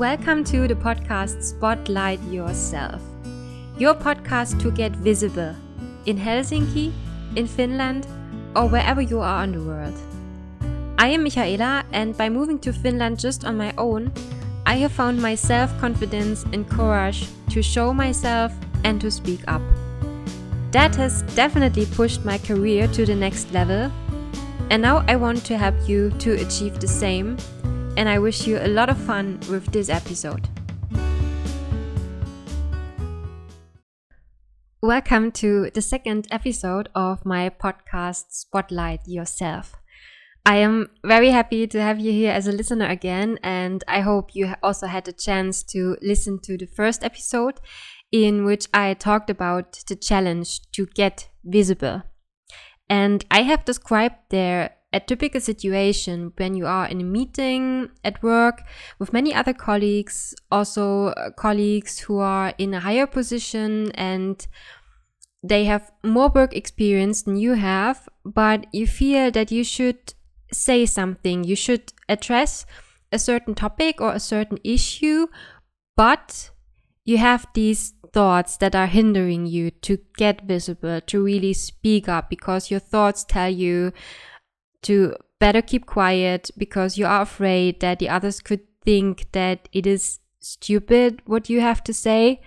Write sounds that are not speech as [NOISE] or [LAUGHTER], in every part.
Welcome to the podcast Spotlight Yourself, your podcast to get visible in Helsinki, in Finland, or wherever you are in the world. I am Michaela, and by moving to Finland just on my own, I have found my self confidence and courage to show myself and to speak up. That has definitely pushed my career to the next level, and now I want to help you to achieve the same. And I wish you a lot of fun with this episode. Welcome to the second episode of my podcast Spotlight Yourself. I am very happy to have you here as a listener again, and I hope you also had a chance to listen to the first episode in which I talked about the challenge to get visible. And I have described there a typical situation when you are in a meeting at work with many other colleagues, also uh, colleagues who are in a higher position and they have more work experience than you have, but you feel that you should say something, you should address a certain topic or a certain issue, but you have these thoughts that are hindering you to get visible, to really speak up because your thoughts tell you to better keep quiet because you are afraid that the others could think that it is stupid what you have to say.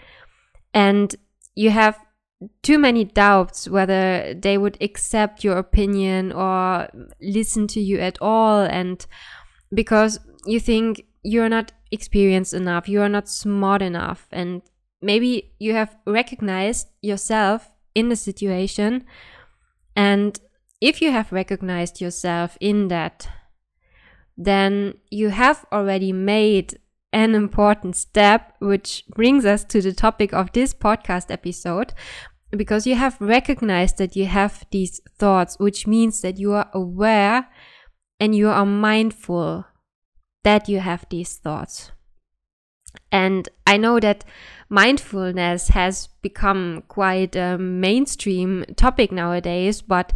And you have too many doubts whether they would accept your opinion or listen to you at all. And because you think you're not experienced enough, you are not smart enough. And maybe you have recognized yourself in the situation. And if you have recognized yourself in that, then you have already made an important step, which brings us to the topic of this podcast episode, because you have recognized that you have these thoughts, which means that you are aware and you are mindful that you have these thoughts. And I know that mindfulness has become quite a mainstream topic nowadays, but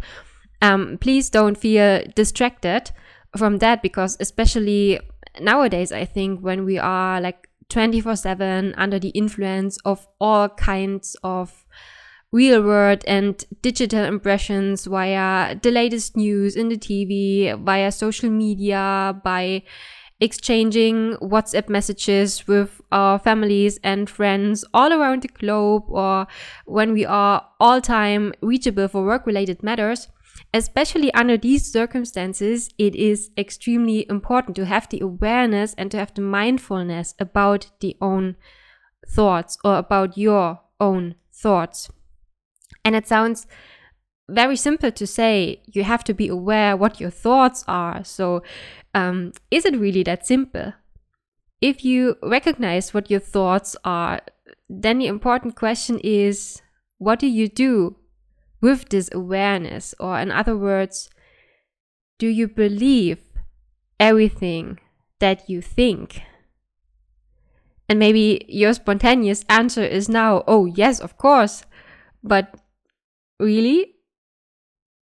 um, please don't feel distracted from that because, especially nowadays, I think when we are like 24 7 under the influence of all kinds of real world and digital impressions via the latest news in the TV, via social media, by exchanging WhatsApp messages with our families and friends all around the globe, or when we are all time reachable for work related matters. Especially under these circumstances, it is extremely important to have the awareness and to have the mindfulness about the own thoughts or about your own thoughts. And it sounds very simple to say you have to be aware what your thoughts are. So, um, is it really that simple? If you recognize what your thoughts are, then the important question is what do you do with this awareness? Or, in other words, do you believe everything that you think? And maybe your spontaneous answer is now, oh, yes, of course. But really?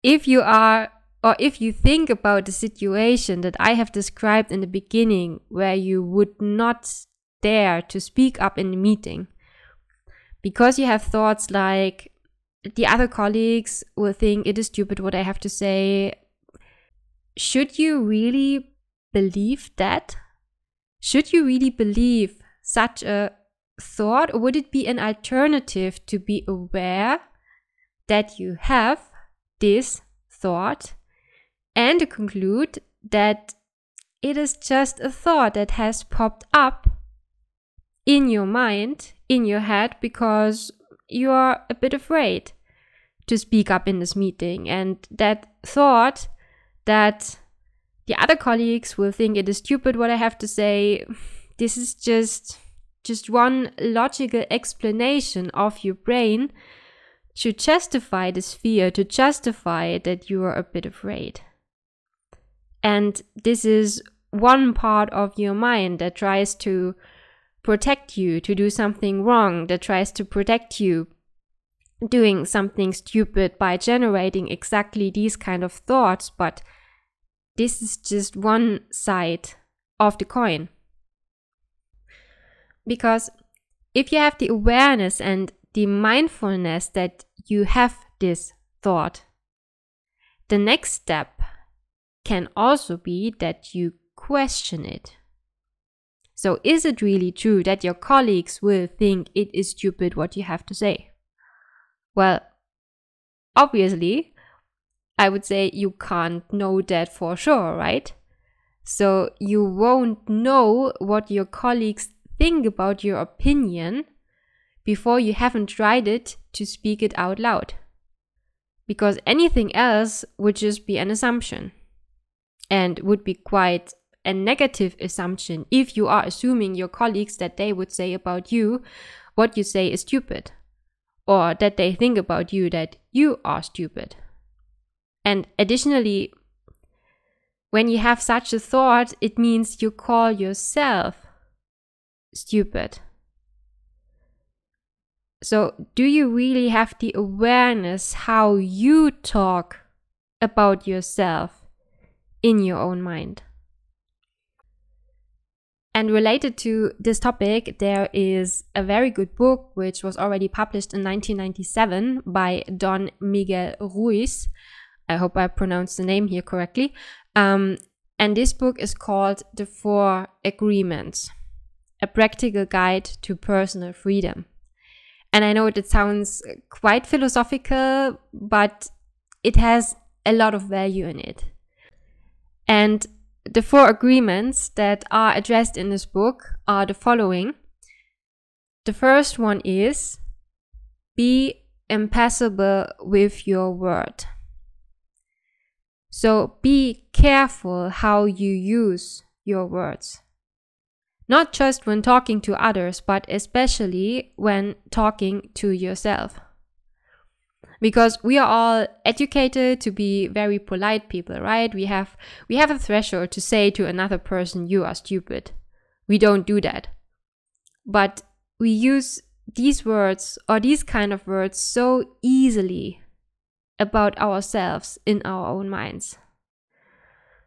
If you are, or if you think about the situation that I have described in the beginning, where you would not dare to speak up in the meeting, because you have thoughts like, the other colleagues will think it is stupid what I have to say. Should you really believe that? Should you really believe such a thought, or would it be an alternative to be aware that you have this thought and to conclude that it is just a thought that has popped up in your mind, in your head, because you are a bit afraid to speak up in this meeting. And that thought that the other colleagues will think it is stupid what I have to say, this is just just one logical explanation of your brain to justify this fear, to justify that you are a bit afraid. And this is one part of your mind that tries to protect you to do something wrong, that tries to protect you doing something stupid by generating exactly these kind of thoughts, but this is just one side of the coin. Because if you have the awareness and the mindfulness that you have this thought, the next step can also be that you question it. So, is it really true that your colleagues will think it is stupid what you have to say? Well, obviously, I would say you can't know that for sure, right? So, you won't know what your colleagues think about your opinion before you haven't tried it to speak it out loud. Because anything else would just be an assumption and would be quite a negative assumption if you are assuming your colleagues that they would say about you what you say is stupid, or that they think about you that you are stupid. And additionally, when you have such a thought, it means you call yourself stupid. So, do you really have the awareness how you talk about yourself in your own mind? And related to this topic, there is a very good book which was already published in 1997 by Don Miguel Ruiz. I hope I pronounced the name here correctly. Um, and this book is called The Four Agreements A Practical Guide to Personal Freedom. And I know it sounds quite philosophical, but it has a lot of value in it. And the four agreements that are addressed in this book are the following. The first one is be impeccable with your word. So be careful how you use your words. Not just when talking to others, but especially when talking to yourself because we are all educated to be very polite people right? We have we have a threshold to say to another person you are stupid. We don't do that. But we use these words or these kind of words so easily about ourselves in our own minds.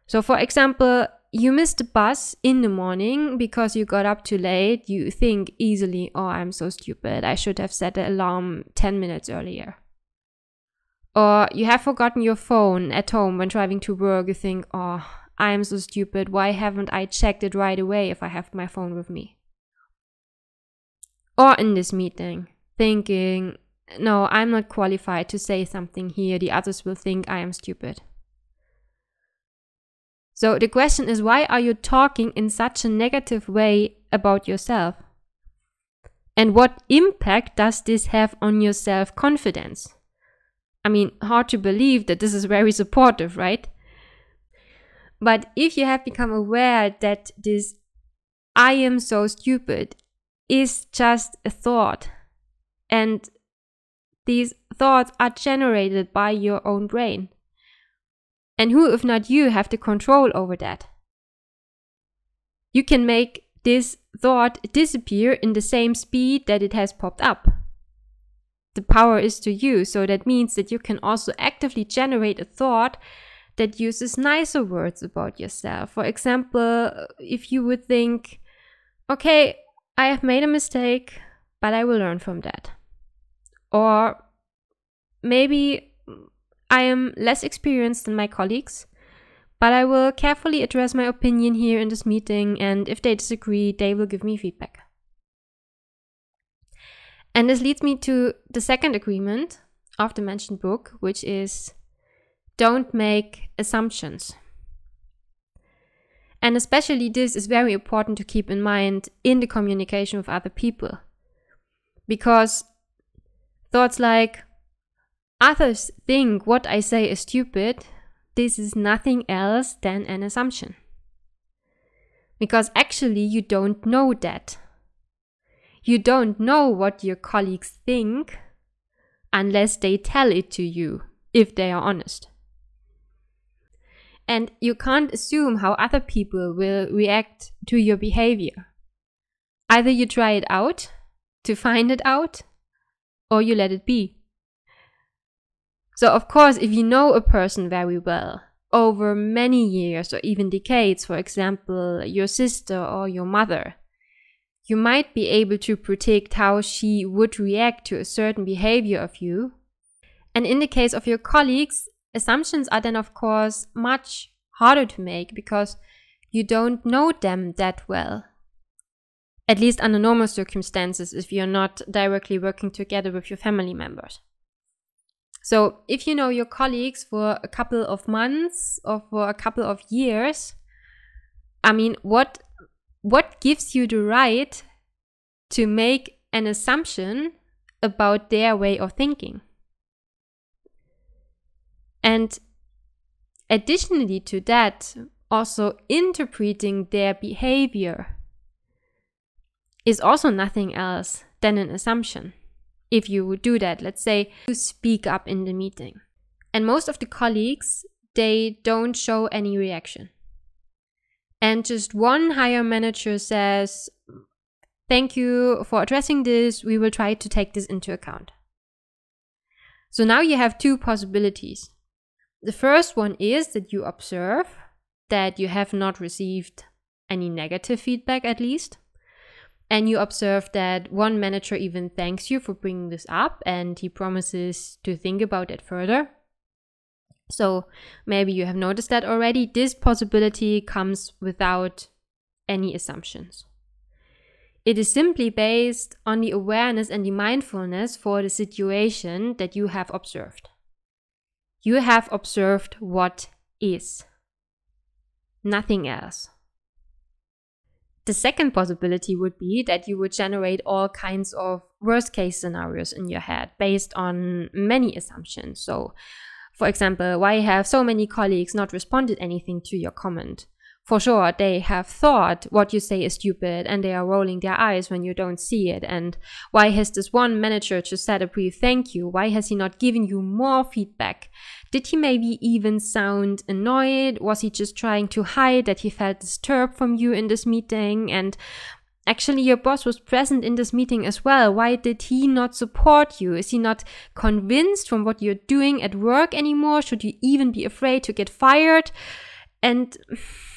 So for example you missed the bus in the morning because you got up too late. You think easily oh i'm so stupid. I should have set the alarm 10 minutes earlier or you have forgotten your phone at home when driving to work, you think, oh, I am so stupid. Why haven't I checked it right away if I have my phone with me? Or in this meeting, thinking, no, I'm not qualified to say something here. The others will think I am stupid. So the question is, why are you talking in such a negative way about yourself? And what impact does this have on your self confidence? I mean, hard to believe that this is very supportive, right? But if you have become aware that this I am so stupid is just a thought, and these thoughts are generated by your own brain. And who, if not you, have the control over that? You can make this thought disappear in the same speed that it has popped up the power is to you. So that means that you can also actively generate a thought that uses nicer words about yourself. For example, if you would think, okay, I have made a mistake, but I will learn from that. Or maybe I am less experienced than my colleagues, but I will carefully address my opinion here in this meeting, and if they disagree, they will give me feedback. And this leads me to the second agreement of the mentioned book, which is don't make assumptions. And especially this is very important to keep in mind in the communication with other people. Because thoughts like, others think what I say is stupid, this is nothing else than an assumption. Because actually, you don't know that. You don't know what your colleagues think unless they tell it to you, if they are honest. And you can't assume how other people will react to your behavior. Either you try it out to find it out, or you let it be. So, of course, if you know a person very well, over many years or even decades, for example, your sister or your mother, you might be able to predict how she would react to a certain behavior of you. And in the case of your colleagues, assumptions are then, of course, much harder to make because you don't know them that well. At least under normal circumstances, if you're not directly working together with your family members. So, if you know your colleagues for a couple of months or for a couple of years, I mean, what what gives you the right to make an assumption about their way of thinking? And additionally to that, also interpreting their behavior is also nothing else than an assumption. If you do that, let's say you speak up in the meeting, and most of the colleagues they don't show any reaction. And just one higher manager says, Thank you for addressing this. We will try to take this into account. So now you have two possibilities. The first one is that you observe that you have not received any negative feedback, at least. And you observe that one manager even thanks you for bringing this up and he promises to think about it further. So maybe you have noticed that already. This possibility comes without any assumptions. It is simply based on the awareness and the mindfulness for the situation that you have observed. You have observed what is, nothing else. The second possibility would be that you would generate all kinds of worst case scenarios in your head based on many assumptions. So, for example, why have so many colleagues not responded anything to your comment? for sure they have thought what you say is stupid and they are rolling their eyes when you don't see it. And why has this one manager just said a brief thank you? Why has he not given you more feedback? Did he maybe even sound annoyed? Was he just trying to hide that he felt disturbed from you in this meeting? And Actually, your boss was present in this meeting as well. Why did he not support you? Is he not convinced from what you're doing at work anymore? Should you even be afraid to get fired? And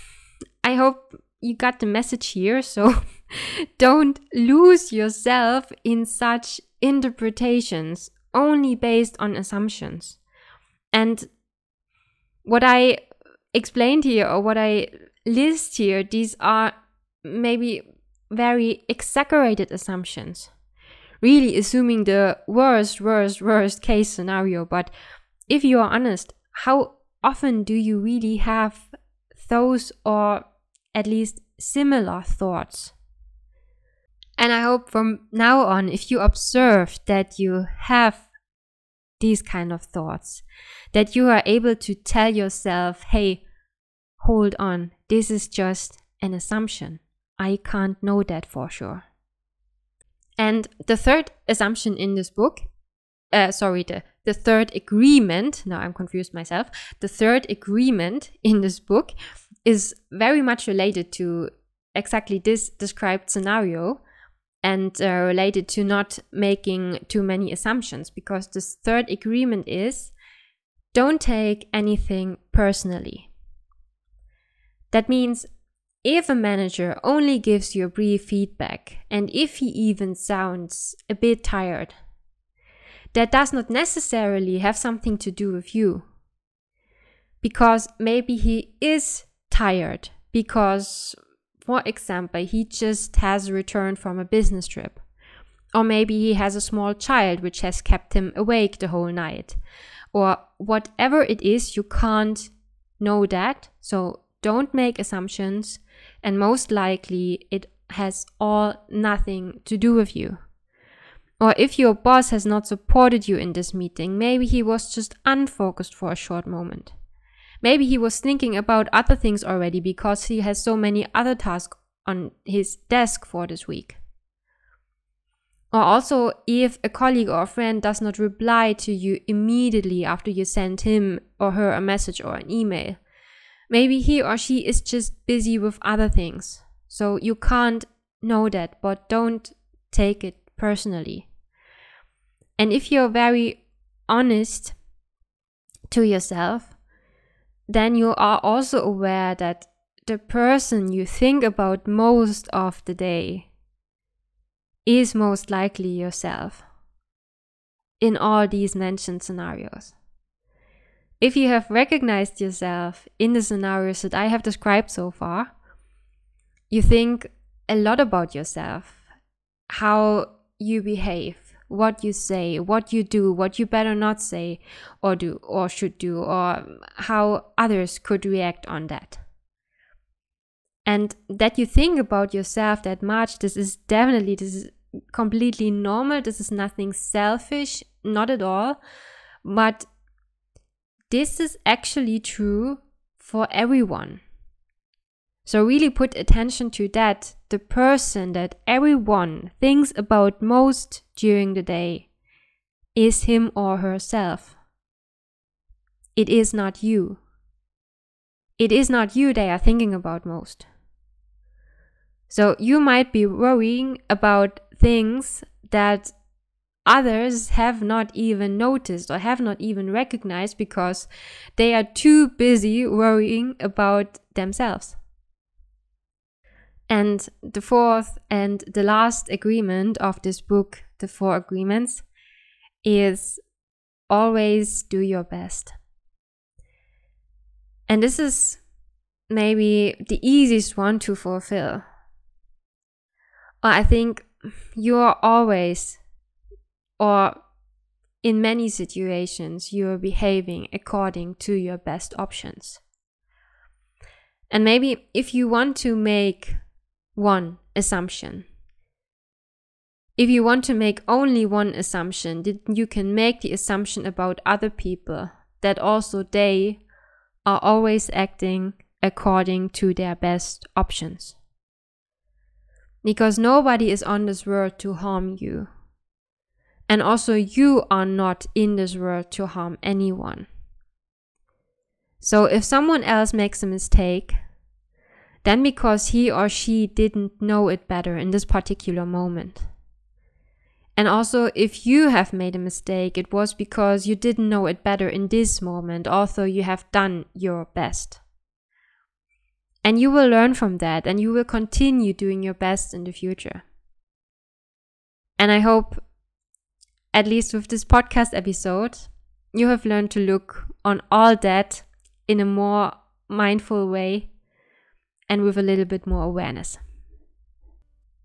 [SIGHS] I hope you got the message here. So [LAUGHS] don't lose yourself in such interpretations only based on assumptions. And what I explained here or what I list here, these are maybe very exaggerated assumptions. Really assuming the worst, worst, worst case scenario. But if you are honest, how often do you really have those or at least similar thoughts. And I hope from now on, if you observe that you have these kind of thoughts, that you are able to tell yourself, hey, hold on, this is just an assumption. I can't know that for sure. And the third assumption in this book, uh, sorry, the, the third agreement, now I'm confused myself, the third agreement in this book is very much related to exactly this described scenario and uh, related to not making too many assumptions because this third agreement is don't take anything personally. That means if a manager only gives you a brief feedback and if he even sounds a bit tired, that does not necessarily have something to do with you. Because maybe he is tired because, for example, he just has returned from a business trip. Or maybe he has a small child which has kept him awake the whole night. Or whatever it is, you can't know that. So don't make assumptions. And most likely, it has all nothing to do with you. Or if your boss has not supported you in this meeting, maybe he was just unfocused for a short moment. Maybe he was thinking about other things already because he has so many other tasks on his desk for this week. Or also, if a colleague or a friend does not reply to you immediately after you send him or her a message or an email, maybe he or she is just busy with other things. So you can't know that, but don't take it personally. And if you're very honest to yourself, then you are also aware that the person you think about most of the day is most likely yourself in all these mentioned scenarios. If you have recognized yourself in the scenarios that I have described so far, you think a lot about yourself, how you behave, what you say, what you do, what you better not say or do or should do, or how others could react on that. And that you think about yourself that much, this is definitely, this is completely normal. This is nothing selfish, not at all. But this is actually true for everyone. So, really put attention to that the person that everyone thinks about most during the day is him or herself. It is not you. It is not you they are thinking about most. So, you might be worrying about things that others have not even noticed or have not even recognized because they are too busy worrying about themselves. And the fourth and the last agreement of this book, The Four Agreements, is always do your best. And this is maybe the easiest one to fulfill. I think you are always, or in many situations, you are behaving according to your best options. And maybe if you want to make one assumption. If you want to make only one assumption, you can make the assumption about other people that also they are always acting according to their best options. Because nobody is on this world to harm you. And also, you are not in this world to harm anyone. So, if someone else makes a mistake, then because he or she didn't know it better in this particular moment. And also, if you have made a mistake, it was because you didn't know it better in this moment, although you have done your best. And you will learn from that and you will continue doing your best in the future. And I hope, at least with this podcast episode, you have learned to look on all that in a more mindful way and with a little bit more awareness.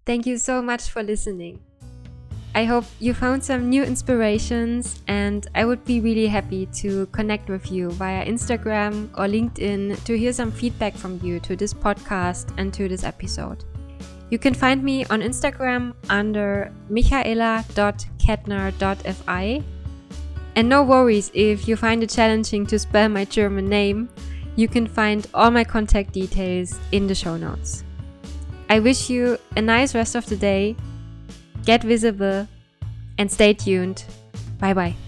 Thank you so much for listening. I hope you found some new inspirations, and I would be really happy to connect with you via Instagram or LinkedIn to hear some feedback from you to this podcast and to this episode. You can find me on Instagram under michaela.kettner.fi. And no worries if you find it challenging to spell my German name, you can find all my contact details in the show notes. I wish you a nice rest of the day, get visible, and stay tuned. Bye bye.